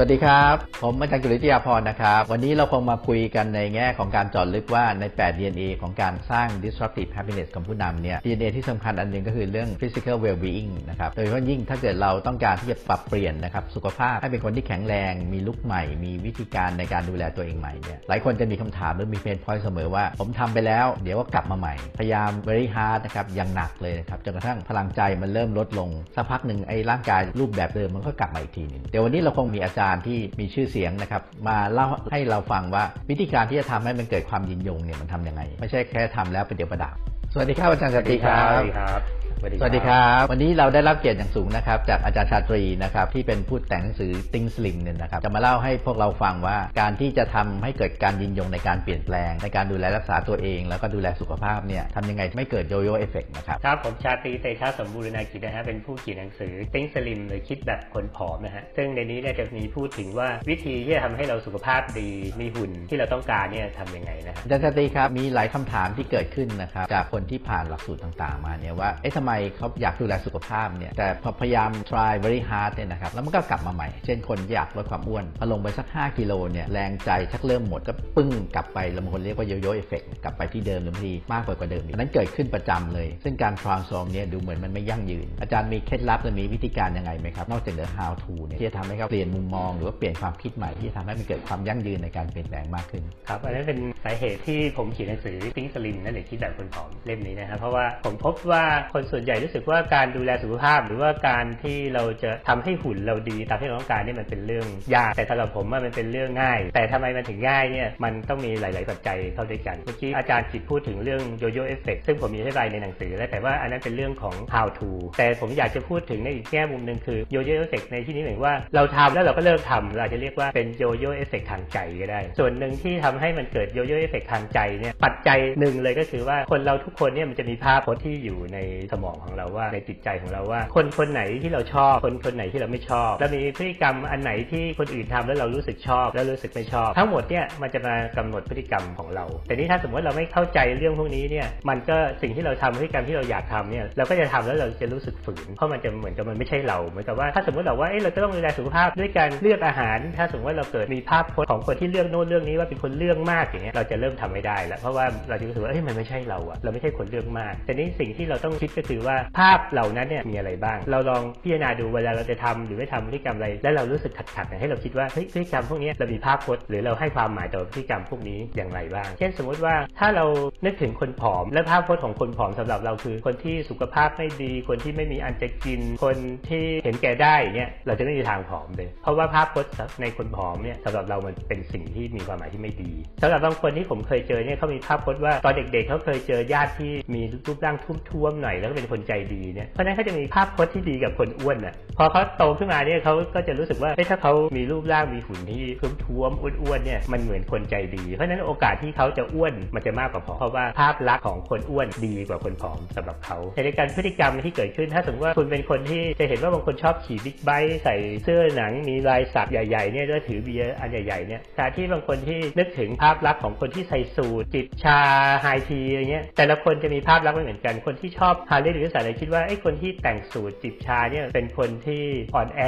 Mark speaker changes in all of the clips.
Speaker 1: สวัสดีครับ ผมอาจารย์กุลิตยาพรนะครับ วันนี้เราคงมาคุยกันในแง่ของการจอดลึกว่าใน 8 DNA ของการสร้าง disruptive happiness ของผู้นำเนี่ย DNA ที่สำคัญอันหนึ่งก็คือเรื่อง physical well-being นะครับ โดยเฉพาะยิ่งถ้าเกิดเราต้องการที่จะปรับเปลี่ยนนะครับสุขภาพให้เป็นคนที่แข็งแรง มีลุกใหม่ มีวิธีการในการดูแลตัวเองใหม่เนี่ยหลายคนจะมีคำถามหรือมีเพนพอยต์เสมอว่า ผมทำไปแล้ว เดี๋ยวก็กลับมาใหม่ พยายาม very hard นะครับอย่างหนักเลยนะครับจนกระทั่งพลังใจมันเริ่มลดลงสักพักหนึ่งไอ้ร่างกายรูปแบบเดิมมันก็กลับมาอีกทีหนึ่งเดี๋ยววันนี้เราคงมีอาจารย์ที่มีชื่อเสียงนะครับมาเล่าให้เราฟังว่าวิธีการที่จะทำให้มันเกิดความยืนยงเนี่ยมันทำยังไง ไม่ใช่แค่ทำแล้วเป็นเดี๋ยวประด๋าวสวัสดีครับอาจารย์สติครับ
Speaker 2: สวัสดีครับ
Speaker 1: สวัสดีครับ วันนี้เราได้รับเกียรติอย่างสูงนะครับจากอาจารย์ชาตรีนะครับที่เป็นผู้แต่งหนังสือ Think Slim เนี่ยนะครับจะมาเล่าให้พวกเราฟังว่าการที่จะทำให้เกิดการยืนยงในการเปลี่ยนแปลง ในการดูแลรักษาตัวเอง แล้วก็ดูแลสุขภาพเนี่ยทำยังไงไม่เกิด yoyo effect นะครับ
Speaker 2: ครับผมชาตรีเตชะสมบูรณากิจนะฮะเป็นผู้เขียนหนังสือ Think Slim หรือคิดแบบคนผอมนะฮะซึ่งในนี้เนี่ยจะมีพูดถึงว่าวิธีที่จะทำให้เราสุขภาพดีมีหุ่นที่เราต้องการเนี่ยทำยังไงนะฮะ
Speaker 1: อาจารย์ชาตรีครับมีหลายคำถามที่เกิดขึ้นนะครับจากคนที่ผ่านหลักสูตรต่าง ๆ มาเนี่ยว่าเอ๊ะทำไมเขาอยากดูแลสุขภาพเนี่ยแต่พอพยายาม try very hard เนี่ยนะครับแล้วมันก็กลับมาใหม่ เช่นคนอยากลดความอ้วนพอลงไปสัก 5 กิโลเนี่ยแรงใจชักเริ่มหมดก็ปึ้งกลับไปบางคนเรียกว่า yoyo effect กลับไปที่เดิมหรือบางทีมากกว่าเดิมอีกนั้นเกิดขึ้นประจำเลย ซึ่งการ transform เนี่ยดูเหมือนมันไม่ยั่งยืน อาจารย์มีเคล็ดลับหรือมีวิธีการยังไงไหมครับนอกจากเรื่อง how to เนี่ยที่จะทำให้เขาเปลี่ยนมุมมองหรือว่าเปลี่ยนความคิดใหม่ที่จะทำให้มันเกิดความยั่งยืนในการเปลี่ยนแปลงมากขึ้น
Speaker 2: ครับอันนั้นเป็นสาเหตุที่ผมเขียนหนังสือ Think Slim นั่นหรือคิดแบบคนผอมเล่มนี้นะครับเพราะว่าผมพบว่าคนส่วนใหญ่รู้สึกว่าการดูแลสุขภาพ หรือว่าการที่เราจะทำให้หุ่นเราดีตามที่เราต้องการนี่มันเป็นเรื่องยากแต่สำหรับผมว่ามันเป็นเรื่องง่าย แต่ทำไมมันถึงง่ายเนี่ยมันต้องมีหลาย ๆ ปัจจัยเข้าด้วยกัน เมื่อกี้อาจารย์จิตพูดถึงเรื่อง yoyo effect ซึ่งผมมีอธิบายในหนังสือแล้วแต่ว่าอันนั้นเป็นเรื่องของ how to แต่ผมอยากจะพูดถึงในอีกแง่มุมหนึ่งคือ yoyo effect ในที่นี้หมายว่าเราทำแล้วเราก็เลิกทำเราอาจจะเรียกว่าเป็น yoyo effect ทางใจก็ได้ ส่วนหนึ่งที่ทำให้มันเกิด yoyo effect ทางใจเนี่ยปัจจัยหนึ่งเลยก็คือว่าคนเราทุกคนเนี่ยมันจะมีภาพพจน์ที่อยู่ในสมองของเราว่าในจิตใจของเราว่า คนคนไหนที่เราชอบ คนคนไหนที่เราไม่ชอบ แล้วมีพฤติกรรมอันไหนที่คนอื่นทำแล้วเรารู้สึกชอบ แล้วรู้สึกไม่ชอบ ทั้งหมดเนี่ยมันจะมากำหนดพฤติกรรมของเรา แต่นี่ถ้าสมมติเราไม่เข้าใจเรื่องพวกนี้เนี่ยมันก็สิ่งที่เราทำพฤติกรรมที่เราอยากทำเนี่ยเราก็จะทำแล้วเราจะรู้สึกฝืน เพราะมันจะเหมือนกับมันไม่ใช่เราเหมือนกับว่าถ้าสมมติเราว่าเอ้เราจะต้องดูแลสุขภาพด้วยการเลือกอาหาร ถ้าสมมติว่าเราเกิดมีภาพพจน์ของคนที่เลือกโน้นเรื่องนี้ว่าเป็นคนเรื่องมากอย่างเงี้ยเราจะเริ่มทำไม่ได้แล้วเพราะว่าเราจะรู้สึกว่าเอ้ยมันไม่ใช่เราอะเราไม่ใช่คนเรื่องมาก แต่นี่สิ่งที่เราต้องคิดก็คือว่าภาพเหล่านั้นเนี่ยมีอะไรบ้าง เราลองพิจารณาดูเวลาเราจะทำหรือไม่ทำพฤติกรรมอะไร แล้วเรารู้สึกขัดๆเนี่ยให้เราคิดว่าเฮ้ยพฤติกรรมพวกนี้เรามีภาพพจน์หรือเราให้ความหมายต่อพฤติกรรมพวกนี้อย่างไรบ้าง เช่นสมมติว่าถ้าเรานึกถึงคนผอม และภาพพจน์ของคนผอมสำหรับเราคือ คนที่สุขภาพไม่ดี คนที่ไม่มีอันจะกิน คนที่เห็นแก่ได้เนี่ยเราจะไม่มีทางผอมเลย เพราะว่าภาพพจน์ในคนผอมเนี่ยสำหรับเรามันเป็นสิ่งที่มีความหมายที่ไม่ดีสำหรับบางคนที่ผมเคยเจอเนี่ยเขามีภาพพจน์ว่าตอนเด็กๆเขาเคยเจอญาติที่มีรูปร่างทุ่มๆหน่อยแล้วก็เป็นคนใจดีเนี่ยเพราะนั้นเขาจะมีภาพพจน์ที่ดีกับคนอ้วนอะพอเขาโตขึ้นมาเนี่ยเขาก็จะรู้สึกว่าเฮ้ยถ้าเขามีรูปร่างมีหุ่นที่ท้วมๆอ้วนๆเนี่ยมันเหมือนคนใจดี เพราะนั้นโอกาสที่เขาจะอ้วนมันจะมากกว่าผอมเพราะว่าภาพลักษณ์ของคนอ้วนดีกว่าคนผอมสำหรับเขาในการพฤติกรรมที่เกิดขึ้นถ้าสมมติว่าคุณเป็นคนที่จะเห็นว่าบางคนชอบขี่บิ๊กไบค์ใส่เสื้อหนังมีลายสักใหญ่ๆเนี่ยแล้วถือเบียร์อันใหญ่ๆเนี่ยแต่ที่บางคนที่นึกถึงภาพลักษณ์ของคนที่ใส่สูทจิบชา high tea อะไรเงี้ยแต่ละคนจะมีภาพลักษณ์ไม่เหมือนกันคนที่ชอบฮาร์เลย์หรือสายคิดว่าไอ้คนที่แต่งสูทจิบชาเนี่ยเป็นคนที่อ่อนแอ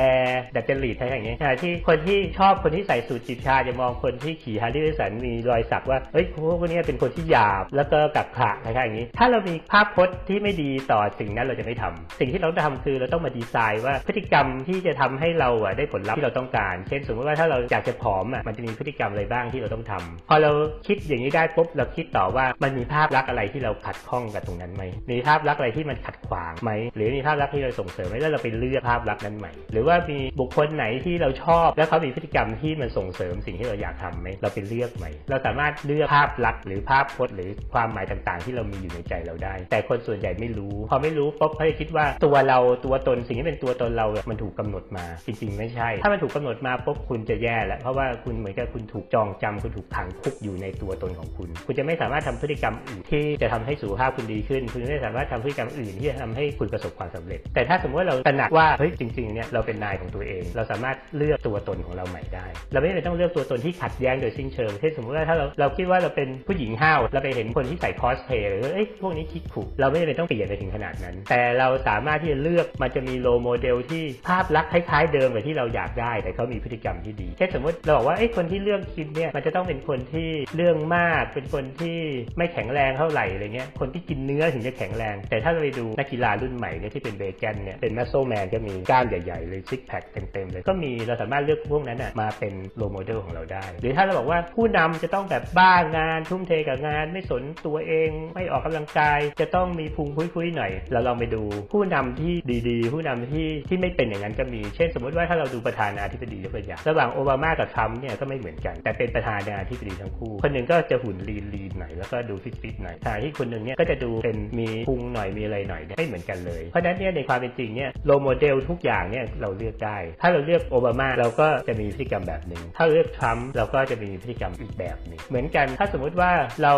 Speaker 2: ดัดจริตอะไรอย่างเงี้ยขณะที่คนที่ชอบคนที่ใส่สูทจิบชาจะมองคนที่ขี่ Harley-Davidson มีรอยสักว่าเอ้ยพวกนี้เป็นคนที่หยาบแล้วก็กักขฬะอะไรอย่างงี้ ถ้าเรามีภาพพจน์ที่ไม่ดีต่อสิ่งนั้นเราจะไม่ทำสิ่งที่เราต้องทำคือเราต้องมาดีไซน์ว่าพฤติกรรมที่จะทำให้เราอะได้ผลลัพธ์ที่เราต้องการ เช่นสมมติว่าถ้าเราอยากจะผอมอะมันจะมีพฤติกรรมอะไรบ้างที่เราต้องทำพอเราคิดอย่างนี้ได้ปุ๊บเราคิดต่อว่ามันมีภาพลักษณ์อะไรที่เราขัดข้องกับตรงนั้นไหมมีภาพลักษณ์อะไรที่มันขัดขวางไหมหรือมีภาพลักษณ์ที่เราส่งเสริมไหมแล้วเราไปเลือกภาพลักษณ์นั้นใหม่ หรือว่ามีบุคคลไหนที่เราชอบ แล้วเขามีพฤติกรรมที่มันส่งเสริมสิ่งที่เราอยากทำไหมเราไปเลือกใหม่ เราสามารถเลือกภาพลักษณ์หรือภาพพจน์หรือความหมายต่างๆ ที่เรามีอยู่ในใจเราได้ แต่คนส่วนใหญ่ไม่รู้ พอไม่รู้ปุ๊บเขาจะคิดว่าตัวเราตัวตนสิ่งที่เป็นตัวตนเรา มันถูกกาหนดมาจริงๆ ไม่ใช่ ถ้ามันถูกกาหนดมาปุ๊บคุณจะแย่แล้วเพราะว่าคุณเหมือนกับคุณถูกจองจำคุณถูกขังคุกอยู่ในตัวตนของคุณ คุณจะไม่สามารถทำพฤติกรรมอื่นที่จะทำให้สุขภาพคุณดีขึ้น คุณไม่สามารถทำพฤติกรรมอื่นที่จะทำให้คุณประสบความสำเร็จ แต่ถ้าสมมติว่าเราตระหนักว่าเฮ้ยจริงๆเนี่ยเราเป็นนายของตัวเอง เราสามารถเลือกตัวตนของเราใหม่ได้ เราไม่จำเป็นต้องเลือกตัวตนที่ขัดแย้งโดยสิ้นเชิงเช่นสมมติว่าถ้าเราเราคิดว่าเราเป็นผู้หญิงห้าวเราไปเห็นคนที่ใส่คอสเพลย์หรือเอ้ยพวกนี้คิกขุเราไม่จำเป็นต้องเปลี่ยนไปถึงขนาดนั้น แต่เราสามารถที่จะเลือกมันจะมี role model ที่ภาพลักษณ์คล้ายๆเดิมกับที่เราอยากได้ แต่เขามีพฤติกรรมที่ดีเช่นสมมติเราบอกว่าเอ้ยคนที่เลือกกินเนี่ยมันจะต้องเป็นคนที่เรื่องมาก เป็นคนที่ไม่แข็งแรงเท่าไหร่อะไรเงี้ยคนที่กินเนื้อถึงจะแข็งแรง แต่ถ้าเราไปดูนักกีฬารุ่นใหม่เนี่ยที่เป็นเบแกนเนี่ยเป็น muscle man ก็มีกล้ามใหญ่ ๆ เลย six pack เต็มๆเลยก็มีเราสามารถเลือกพวกนั้นน่ะมาเป็น role model ของเราได้ หรือถ้าเราบอกว่าผู้นำจะต้องแบบบ้างาน ทุ่มเทกับงาน ไม่สนตัวเองไม่ออกกำลังกาย จะต้องมีพุงพุ้ยๆหน่อย เราลองไปดูผู้นำที่ดีๆ ผู้นำที่ที่ไม่เป็นอย่างนั้นก็มี เช่น สมมติว่าถ้าเราดูประธานาธิบดียกตัวอย่างระหว่างโอบามากับทรัมป์เนี่ยก็ไม่เหมือนกัน แต่เป็นประธานาธิบดีทั้งคู่ คนหนึ่งก็จะหุ่น lean lean หน่อยแล้วก็ดูฟิตฟิตหน่อยขณะที่คนหนึ่งเนี่ยก็จะดูเป็นมีพุงหน่อยมีอะไรหน่อยเนี่ยไม่เหมือนกันเลย เพราะฉะนั้นเนี่ยในความเป็นจริงเนี่ย role model ทุกอย่างเนี่ยเราเลือกได้ ถ้าเราเลือกโอบามาเราก็จะมีพฤติกรรมแบบหนึ่ง ถ้าเลือกทรัมป์เราก็จะมีพฤติกรรมอีกแบบหนึ่ง เหมือนกัน ถ้าสมมุติว่าเรา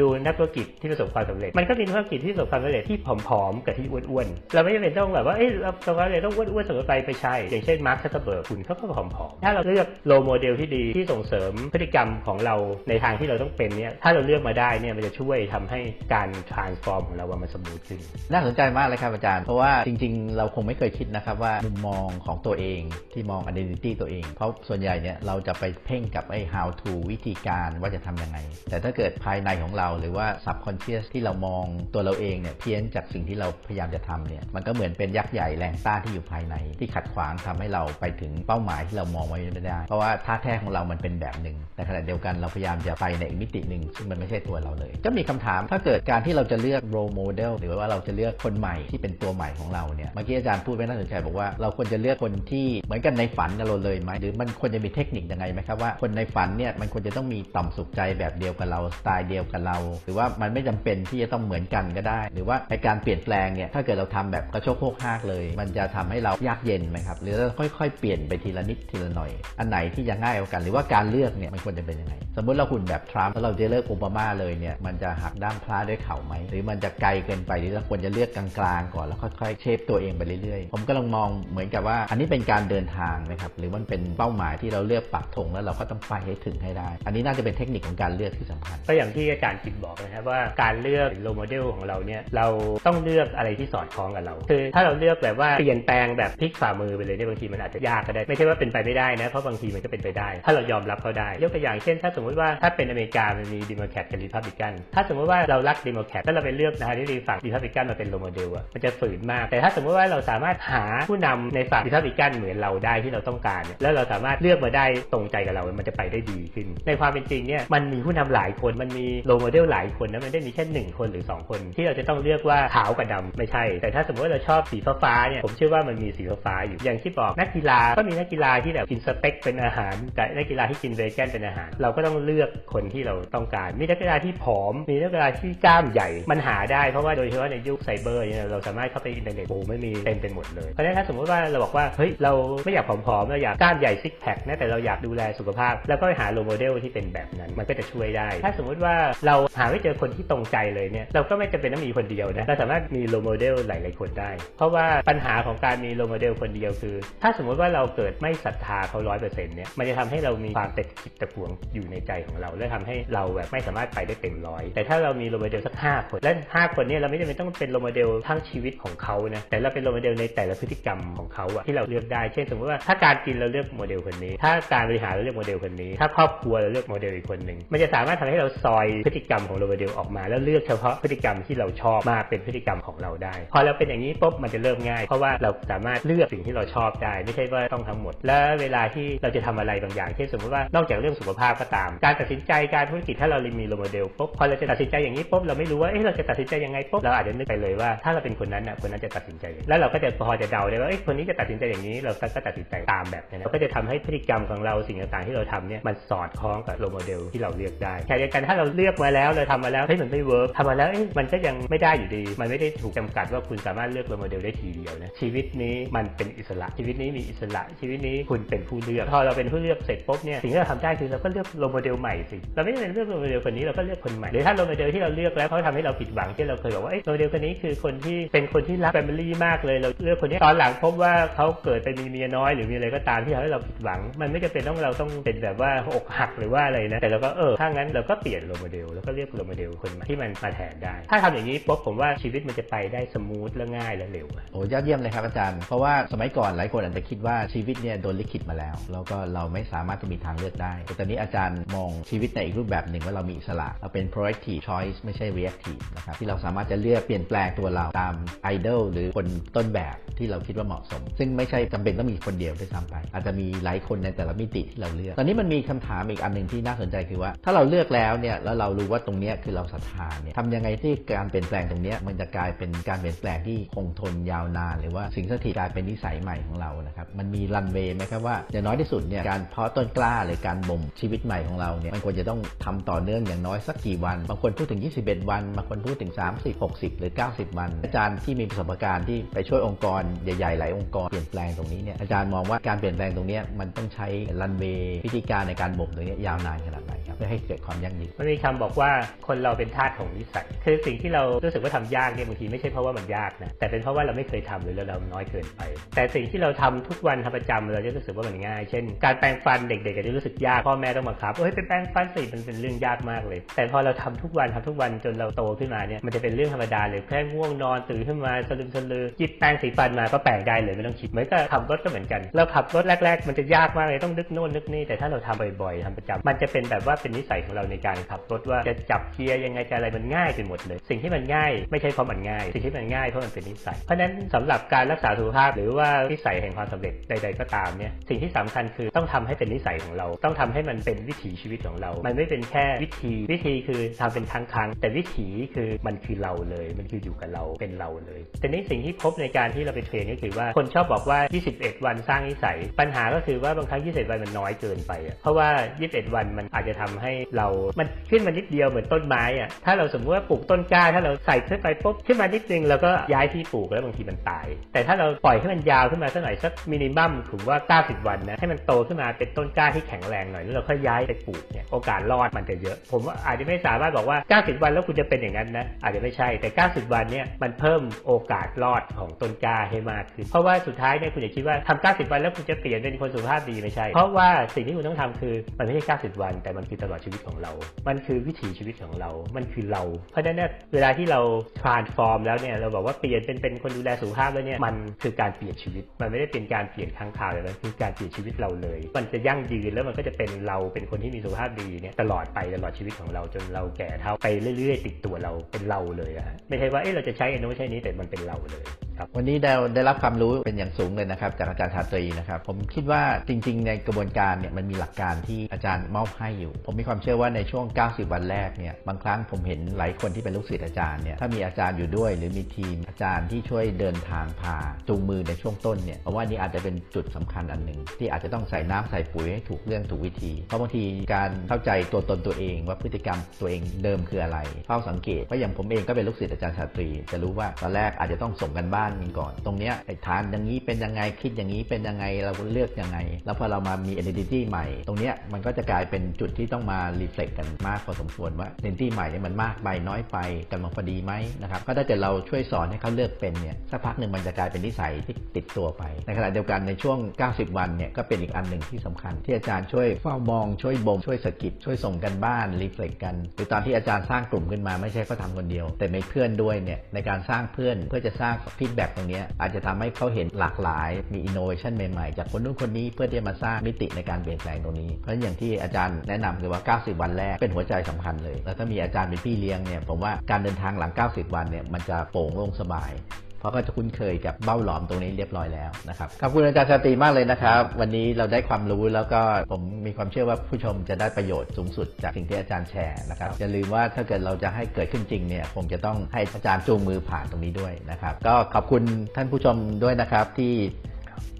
Speaker 2: ดูนักธุรกิจที่ประสบความสำเร็จ มันก็มีธุรกิจที่ประสบความสำเร็จที่ผอมๆกับที่อ้วนๆ เราไม่จำเป็นต้องแบบว่า เอ้ยเราประสบความสำเร็จต้องอ้วนๆเสมอไปไปใช่ อย่างเช่นมาร์คซักเคอร์เบิร์กเขาก็ผอมๆ ถ้าเราเลือก role model ที่ดีที่ส่งเสริมพฤติกรรมของเราในทางที่เราต้องเป็นเนี่ย ถ้าเราเลือกมาได้เนี่ยมันจะช่วยทำให้การ transform ของเรามัน smooth ขึ้น
Speaker 1: น่าสนใจมากเลยครับอาจารย์ เพราะว่าจริงๆ เราคงไม่เคยคิดนะครับว่ามุมมองของตัวเองที่มอง identity ตัวเอง เพราะส่วนใหญ่เนี่ยเราจะไปเพ่งกับไอ้ how to วิธีการว่าจะทำยังไง แต่ถ้าเกิดภายในของเราหรือว่า subconscious ที่เรามองตัวเราเองเนี่ยเพี้ยนจากสิ่งที่เราพยายามจะทำเนี่ยมันก็เหมือนเป็นยักษ์ใหญ่แรงต้านที่อยู่ภายใน ที่ขัดขวางทำให้เราไปถึงเป้าหมายที่เรามองไว้ไม่ได้ เพราะว่าท่าแท้ของเรามันเป็นแบบหนึ่งแต่ขณะเดียวกันเราพยายามจะไปในอีกมิติหนึ่งซึ่งมันไม่ใช่ตัวเราเลย ก็มีคำถามถ้าเกิดการที่เราจะเลือก role model หรือว่าเราจะเลือกคนใหม่ที่เป็นตัวใหม่ของเราเนี่ยเมื่อกี้อาจารย์พูดไว้น่าสนใจบอกว่าเราควรจะเลือกคนที่เหมือนกันในฝันกับเราเลยไหมหรือมันควรจะมีเทคนิคยังไงไหมครับว่าคนในฝันเนี่ยมันควรจะต้องมีต่อมสุขใจแบบเดียวกับเราสไตล์เดียวกับเรา หรือว่ามันไม่จำเป็นที่จะต้องเหมือนกันก็ได้ หรือว่าในการเปลี่ยนแปลงเนี่ยถ้าเกิดเราทำแบบกระโชกโคกฮากเลย มันจะทำให้เรายากเย็นไหมครับหรือเราค่อย ๆ เปลี่ยนไปทีละนิดทีละหน่อย อันไหนที่จะง่ายกว่ากัน หรือว่าการเลือกเนี่ยมันควรจะเป็นยังไงสมมติเราหุ่นแบบทรัมป์แล้วเราจะเลือกโอบามาเลยเนี่ยมันจะหักด้ามพลาด้วยเข่าไหมหรือมันจะไกลเกินไปหรือเราควรจะเลือกกลางๆก่อนแล้วค่อยๆเชฟตัวเองไปเรื่อยๆ ผมก็ลองมองเหมือนกับว่า อันนี้เป็นการเดินทางนะครับหรือมันเป็นเป้าหมายที่เราเลือกปักธงแล้วเราก็ต้องไปให้ถึงให้ได้ อันนี้น่าจะเป็นเทคนิคของการเลือกที่สำคัญ
Speaker 2: ก็อย่างที่อาจารย์กินบอกนะครับว่าการเลือก role model ของเราเนี่ยเราต้องเลือกอะไรที่สอดคล้องกับเรา คือถ้าเราเลือกแบบว่าเปลี่ยนแปลงแบบพลิกฝ่ามือไปเลยเนี่ยบางทีมันอาจจะยากก็ได้ไม่ใช่ว่าเป็นไปไม่ได้นะเพราะบางทีมันก็เป็นไปได้ ถ้าเรายอมรับเขาได้ยกตัวอย่างเช่น ถ้าสมมติว่าถ้าเป็นอเมริกามันมีเดโมแครตกับรีพับลิกันถ้าสมมติว่าเรารักเดโมแครตแล้วเราไปเลือกนะฮะที่ฝั่งรีพับลิกันมาเป็น role model อะมันจะฝืนมาก แต่ถ้าสมมติว่าเราสามารถหาผู้นำในฝั่งรีพับลิกันเหมือนเราได้ที่เราต้องการเนี่ยแล้วเราสามารถเลือกมาได้ตรงใจกับเรา มันจะไปได้ดีขึ้น ในความเป็นจริงเนี่ยมันมีผู้นำหลายคนมันมี role model หลายคนนะมันไม่ได้มีแค่หนึ่งคนหรือ 2 คน ที่เราจะต้องเลือกว่าขาวกับดำไม่ใช่ แต่ถ้าสมมติว่าเราชอบสีฟ้าเนี่ยผมเชื่อว่ามันมีสีฟ้าอยู่อย่างที่บอกนักกีฬาก็มีนักกีฬาที่แบบกินสเต็กเป็นอาหารกับนักกีฬาที่กินเวแกนเป็นอาหาร เราก็ต้องเลือกคนที่เราต้องการ มีนักกีฬาที่ผอม มีนักกีฬาที่กล้ามใหญ่มันหาได้เพราะว่าโดยเฉพาะในยุคไซเบอร์เนี่ยเราสามารถเข้าไปอินเทอร์เน็ตโอ้โหมีเต็มไปหมดเลย เพราะฉะนั้นถ้าสมมติว่าเราบอกว่าเฮ้ยเราไม่อยากผอมๆเราอยากกล้ามใหญ่ six pack นะแต่เราอยากดูแลสุขภาพ แล้วก็ไปหา role model ที่เป็นแบบนั้น มันก็จะช่วยได้ ถ้าสมมติว่าเราหาไม่เจอคนที่ตรงใจเลยเนี่ยเราก็ไม่จำเป็นต้องมีคนเดียวนะเราสามารถมี role model หลายๆคนได้ เพราะว่าปัญหาของการมี role model คนเดียวคือ ถ้าสมมติว่าเราเกิดไม่ศรัทธาเขาร้อยเปอร์เซ็นต์เนี่ยมันจะทำให้เรามีความตะขิดตะขวงอยู่ในใจของเรา และทำให้เราแบบไม่สามารถไปได้เต็มร้อยแต่ถ้าเรามี role model สักห้าคนและห้าคนเนี่ยเราไม่จำเป็นต้องเป็น role model ทั้งชีวิตของเขานะแต่เราเป็น role model ในแต่ละพฤติกรรมของเขาอะที่เราเลือกได้ เช่นสมมติว่าถ้าการกินเราเลือกโมเดลคนนี้ ถ้าการบริหารเราเลือกโมเดลคนนี้ ถ้าครอบครัวเราเลือกโมเดลอีกคนหนึ่งมันจะสามารถทำให้เราซอยพฤติกรรมของ role model ออกมา แล้วเลือกเฉพาะพฤติกรรมที่เราชอบมาเป็นพฤติกรรมของเราได้ พอเราเป็นอย่างนี้ปุ๊บมันจะเริ่มง่าย เพราะว่าเราสามารถเลือกสิ่งที่เราชอบได้ ไม่ใช่ว่าต้องทั้งหมด และเวลาที่เราจะทำอะไรบางอย่าง เช่นสมมติว่านอกจากเรื่องสุขภาพก็ตาม การตัดสินใจการธุรกิจถ้าเรามี role model ปุ๊บพอเราจะตัดสินใจอย่างนี้ปุ๊บเราไม่รู้ว่าเอ๊ะเราจะตัดสินใจยังไงปุ๊บเราอาจจะนึกไปเลยว่าถ้าเราเป็นคนนั้นน่ะคนนั้นจะตัดสินใจอย่างนี้แล้วเราก็จะพอจะเดาได้ว่าเอ๊ะคนนี้จะตัดสินใจอย่างนี้ เราก็ตัดสินใจตามแบบนั้นเราก็จะทำให้พฤติกรรมของเราสิ่งต่างๆที่เราทำเนี่ยมันสอดคล้องกับ role model ที่เราเลือกได้เช่นเดียวกันถ้าเราเลือกมาแล้วเราทำมาแล้วเฮ้ยมันไม่ work ทำมาแล้วเอ๊ะมันก็ยังไม่ได้อยู่ดี มันไม่ได้ถูกจำกัดว่าคุณสามารถเลือก role model ได้ทีเดียวนะชีวิตนี้มันเป็นอิสระชีวิตนี้มีอิสระชีวิตนี้คุณเป็นผู้เลือก พอเราเป็นผู้เลือกเสร็จปุ๊บเนี่ยสิ่งที่เราทำได้คือเราก็เลือก role model ใหม่สิเราไม่ได้เลือก role model คนนี้เราก็เลือกคนใหม่หรือถ้า role model ที่เราเลือกแล้วเขาทำให้เราผิดหวังเช่นเราเคยบอกว่า role model คนนี้คือคนที่เป็นคนที่รัก family มากเลยเราเลือกคนนี้ตอนหลังพบว่าเขาเกิดไปมีเมียน้อย หรือมีอะไรก็ตามที่ทำให้เราผิดหวัง มันไม่จำเป็นต้องเราต้องเป็นแบบว่าอกหักหรือว่าอะไรนะแต่เราก็เออถ้างั้นเราก็เปลี่ยน role model แล้วก็เลือก role model คนที่มันมาแทนได้ ถ้าทำอย่างนี้ปุ๊บผมว่าชีวิตมันจะไปได้ smooth และง่ายและเร็ว
Speaker 1: โอ้ยอดเยี่ยมเลยครับอาจารย์เพราะว่าสมัยก่อนหลายคนอาจจะคิดว่าชีวิตเนี่ยโดนลิขิตมาแล้ว แล้วก็เราไม่สามารถจะมีทางเลือกได้แต่ตอนนี้อาจารย์มองชีวิตในอีกรูปแบบหนึ่งว่าเรามีอิสระเราเป็น proactive choice ไม่ใช่ reactive นะครับที่เราสามารถจะเลือกเปลี่ยนแปลงตัวเราตามไอดอลหรือคนต้นแบบที่เราคิดว่าเหมาะสม ซึ่งไม่ใช่จำเป็นต้องมีคนเดียวด้วยซ้ำไป อาจจะมีหลายคนในแต่ละมิติที่เราเลือก ตอนนี้มันมีคำถามอีกอันหนึ่งที่น่าสนใจคือว่า ถ้าเราเลือกแล้วเนี่ยแล้วเรารู้ว่าตรงนี้คือเราศรัทธาเนี่ยทำยังไงที่การเปลี่ยนแปลงตรงนี้มันจะกลายเป็นการเปลี่ยนแปลงที่คงทนยาวนาน หรือว่าสิ่งสถิตกลายเป็นนิสัยใหม่ของเรานะครับมันมีรันเวย์ไหมครับว่าอย่างน้อยที่สุดเนี่ยการเพาะต้นกล้าหรือการบ่มชีวิตใหม่ของเราเนี่ยมันควรจะต้องทำต่อเนื่องอย่างน้อยสักกี่วัน บางคนพูดถึง 21 วันบางคนพูดถึง 30 60 หรือ90 วัน อาจารย์ที่มีประสบการณ์ที่ไปช่วยองค์กรใหญ่ๆหลายองค์กรเปลี่ยนแปลงตรงนี้เนี่ยอาจารย์มองว่าการเปลี่ยนแปลงตรงนี้มันต้องใช้รันเวย์วิธีการในการบ่มตรงนี้ยาวนานขนาดไหนครับเพื่อให้เกิดความยั่งยืน
Speaker 2: มันมีคำบอกว่าคนเราเป็นทาสของนิสัยคือสิ่งที่เรารู้สึกว่าทำยากเนี่ยบางทีไม่ใช่เพราะว่ามันยากนะแต่เป็นเพราะว่าเราไม่เคยทำหรือเราเราน้อยเกินไป แต่สิ่งที่เราทำทุกวันทำประจำเราจะรู้สึกว่ามันง่าย เช่น การแปรงฟันเด็กๆอาจจะรู้สึกยากพ่อแม่ต้องบังคับเอ้ยไปแปรงฟันสิมันเป็นเรื่องยากมากเลย แต่พอเราทำทุกวันทำทุกวันจนเราโตขึ้นมาเนี่ยมันจะเป็นเรื่องธรรมดาเลยแค่ง่วงนอนตื่นขึ้นมาสลืมสลือหยิบแปรงสีฟันมาก็แปรงได้เลยไม่ต้องคิดเหมือนกับขับรถก็เหมือนกันเราขับรถแรก ๆ มันจะยากมากเลยต้องนึกโน่นนึกนี่แต่ถ้าเราทำบ่อยๆทำประจำมันจะเป็นแบบว่าเป็นนิสัยของเราในการขับรถว่าจะจับเกียร์ยังไงจะอะไรมันง่ายไปหมดเลย สิ่งที่มันง่ายไม่ใช่เพราะมันง่าย สิ่งที่มันง่ายเพราะมันเป็นนิสัย เพราะฉะนั้นสำหรับการรักษาสุขภาพหรือว่านิสัยแห่งความสำเร็จใด ๆ ก็ตามเนี่ยสิ่งที่สำคัญคือต้องทำให้เป็นนิสัยของเรา ต้องทำให้มันเป็นวิถีชีวิตของเรา มันไม่เป็นแค่วิธีวิธีคือทำเป็นครั้งครั้งๆแต่วิถีคือมันคือเราเลยมันคืออยู่กับเราเป็นเราเลยแต่นี้สิ่งที่พบในการที่เราไปเทรนก็คือว่าคนชอบบอกว่า 21 วันสร้างนิสัย ปัญหาก็คือว่าบางครั้ง 21 วันมันน้อยเกินไปอะเพราะว่า 21 วันมันอาจจะทำให้เรามันขึ้นมานิดเดียวเหมือนต้นไม้อะถ้าเราสมมติว่าปลูกต้นกล้า ถ้าเราใส่ขึ้นไปปุ๊บขึ้นมานิดนึงเราก็ย้ายที่ปลูกแล้วบางทีมันตาย แต่ถ้าเราปล่อยให้มันยาวขึ้นมาสักหน่อยสักมินิมัมถือว่า 90 วันนะให้มันโตขึ้นมาเป็นต้นกล้าที่แข็งแรงหน่อยแล้วเราค่อยย้ายไปปลูกเนี่ยโอกาสรอดมันจะเยอะ ผมว่าอาจจะไม่สามารถบอกว่า 90 วันแล้วคุณจะเป็นอย่างนั้นนะอาจจะไม่ใช่แต่ 90 วันเนี่ยมันเพิ่มโอกาสรอดของต้นกล้าให้มากขึ้น เพราะว่าสุดท้ายเนี่ยคุณอย่าคิดว่าทำ90 วันแล้วคุณจะเปลี่ยนเป็นคนสุขภาพดีไม่ใช่ เพราะว่าสิ่งที่คุณต้องทำคือมันไม่ใช่ 90 วัน แต่มันคือตลอดชีวิตของเรา มันคือวิถีชีวิตของเรา มันคือเรา เพราะฉะนั้นเวลาที่เรา transform แล้วเนี่ยเราบอกว่าเปลี่ยนเป็นเป็นคนดูแลสุขภาพแล้วเนี่ยมันคือการเปลี่ยนชีวิต มันไม่ได้เป็นการเปลี่ยนครั้งคราวแต่มันคือการเปลี่ยนชีวิตเราเลย มันจะยั่งยืนแล้วมันก็จะเป็นเราเป็นคนที่มีสุขภาพดีเนี่ยตลอดไปตลอดชีวิตของเราจนเราแก่เท่าไปเรื่อย ๆ ติดตัวเราเป็นเราเลยอะไม่ใช่ว่าเอ๊ะเราจะใช้อันนู้นใช่นี้แต่มันเป็นเราเลย ครับ
Speaker 1: วันนี้ได้ได้รับความรู้เป็นอย่างสูงเลยนะครับ จากอาจารย์ชาตรีนะครับ ผมคิดว่าจริง ๆ ในกระบวนการเนี่ยมันมีหลักการที่อาจารย์มอบให้อยู่ ผมมีความเชื่อว่าในช่วง 90 วันแรกเนี่ยบางครั้งผมเห็นหลายคนที่เป็นลูกศิษย์อาจารย์เนี่ยถ้ามีอาจารย์อยู่ด้วย หรือมีทีมอาจารย์ที่ช่วยเดินทางพาจูงมือในช่วงต้นเนี่ยเพราะว่านี่อาจจะเป็นจุดสำคัญอันหนึ่งที่อาจจะต้องใส่น้ำใส่ปุ๋ยให้ถูกเรื่องถูกวิธีเพราะบางทีการเข้าใจตัวตนตัวเอง ว่าพฤติกรรมตัวเองเดิมคืออะไรเฝ้าสังเกตเพราะอย่างผมเองก็เป็นลูกศิษย์อาจารย์ชาตรี จะรู้ว่าตอนแรกอาจจะต้องส่งกันบ้านกันก่อน ตรงเนี้ยไอ้ฐานอย่างนี้เป็นยังไงคิดอย่างนี้เป็นยังไงเราเลือกยังไง แล้วพอเรามามี identity ใหม่ ตรงเนี้ยมันก็จะกลายเป็นจุดที่ต้องมา reflect กันมากพอสมควรว่า identity ใหม่เนี่ยมันมากไปน้อยไปกำลังพอดีไหมนะครับก็ถ้าเกิดเราช่วยสอนให้เขาเลือกเป็นเนี่ยสักพักหนึ่งมันจะกลายเป็นนิสัยที่ติดตัวไป ในขณะเดียวกันในช่วง 90 วันเนี่ยก็เป็นอีกอันหนึ่งที่สำคัญ ที่อาจารย์ช่วยเฝ้ามองช่วยบ่มช่วยสะกิดช่วยส่งกันบ้าน reflect กันหรือตอนที่อาจารย์สร้างกลุ่มขึ้นมาไม่ใช่เขาทำคนเดียว แต่มีเพื่อนด้วยเนี่ยในการสร้างเพื่อนเพื่อจะสร้างแบบตรงนี้อาจจะทำให้เขาเห็นหลากหลาย มีอินโนเวชันใหม่ๆ จากคนนู้นคนนี้เพื่อที่จะมาสร้างมิติในการเปลี่ยนแปลงตรงนี้ เพราะอย่างที่อาจารย์แนะนำคือว่า 90 วันแรกเป็นหัวใจสำคัญเลย แล้วถ้ามีอาจารย์เป็นพี่เลี้ยงเนี่ยผมว่าการเดินทางหลัง 90 วันเนี่ยมันจะโปร่งโล่งสบาย เพราะก็จะคุ้นเคยกับเบ้าหลอมตรงนี้เรียบร้อยแล้วนะครับขอบคุณอาจารย์ชาตรีมากเลยนะครับ วันนี้เราได้ความรู้แล้วก็ผมมีความเชื่อว่าผู้ชมจะได้ประโยชน์สูงสุดจากสิ่งที่อาจารย์แชร์นะครับอย่าลืมว่าถ้าเกิดเราจะให้เกิดขึ้นจริงเนี่ยคงจะต้องให้อาจารย์จูงมือผ่านตรงนี้ด้วยนะครับ ก็ขอบคุณท่านผู้ชมด้วยนะครับที่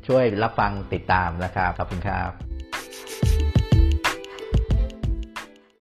Speaker 1: ช่วยรับฟังติดตามนะครับขอบคุณครับ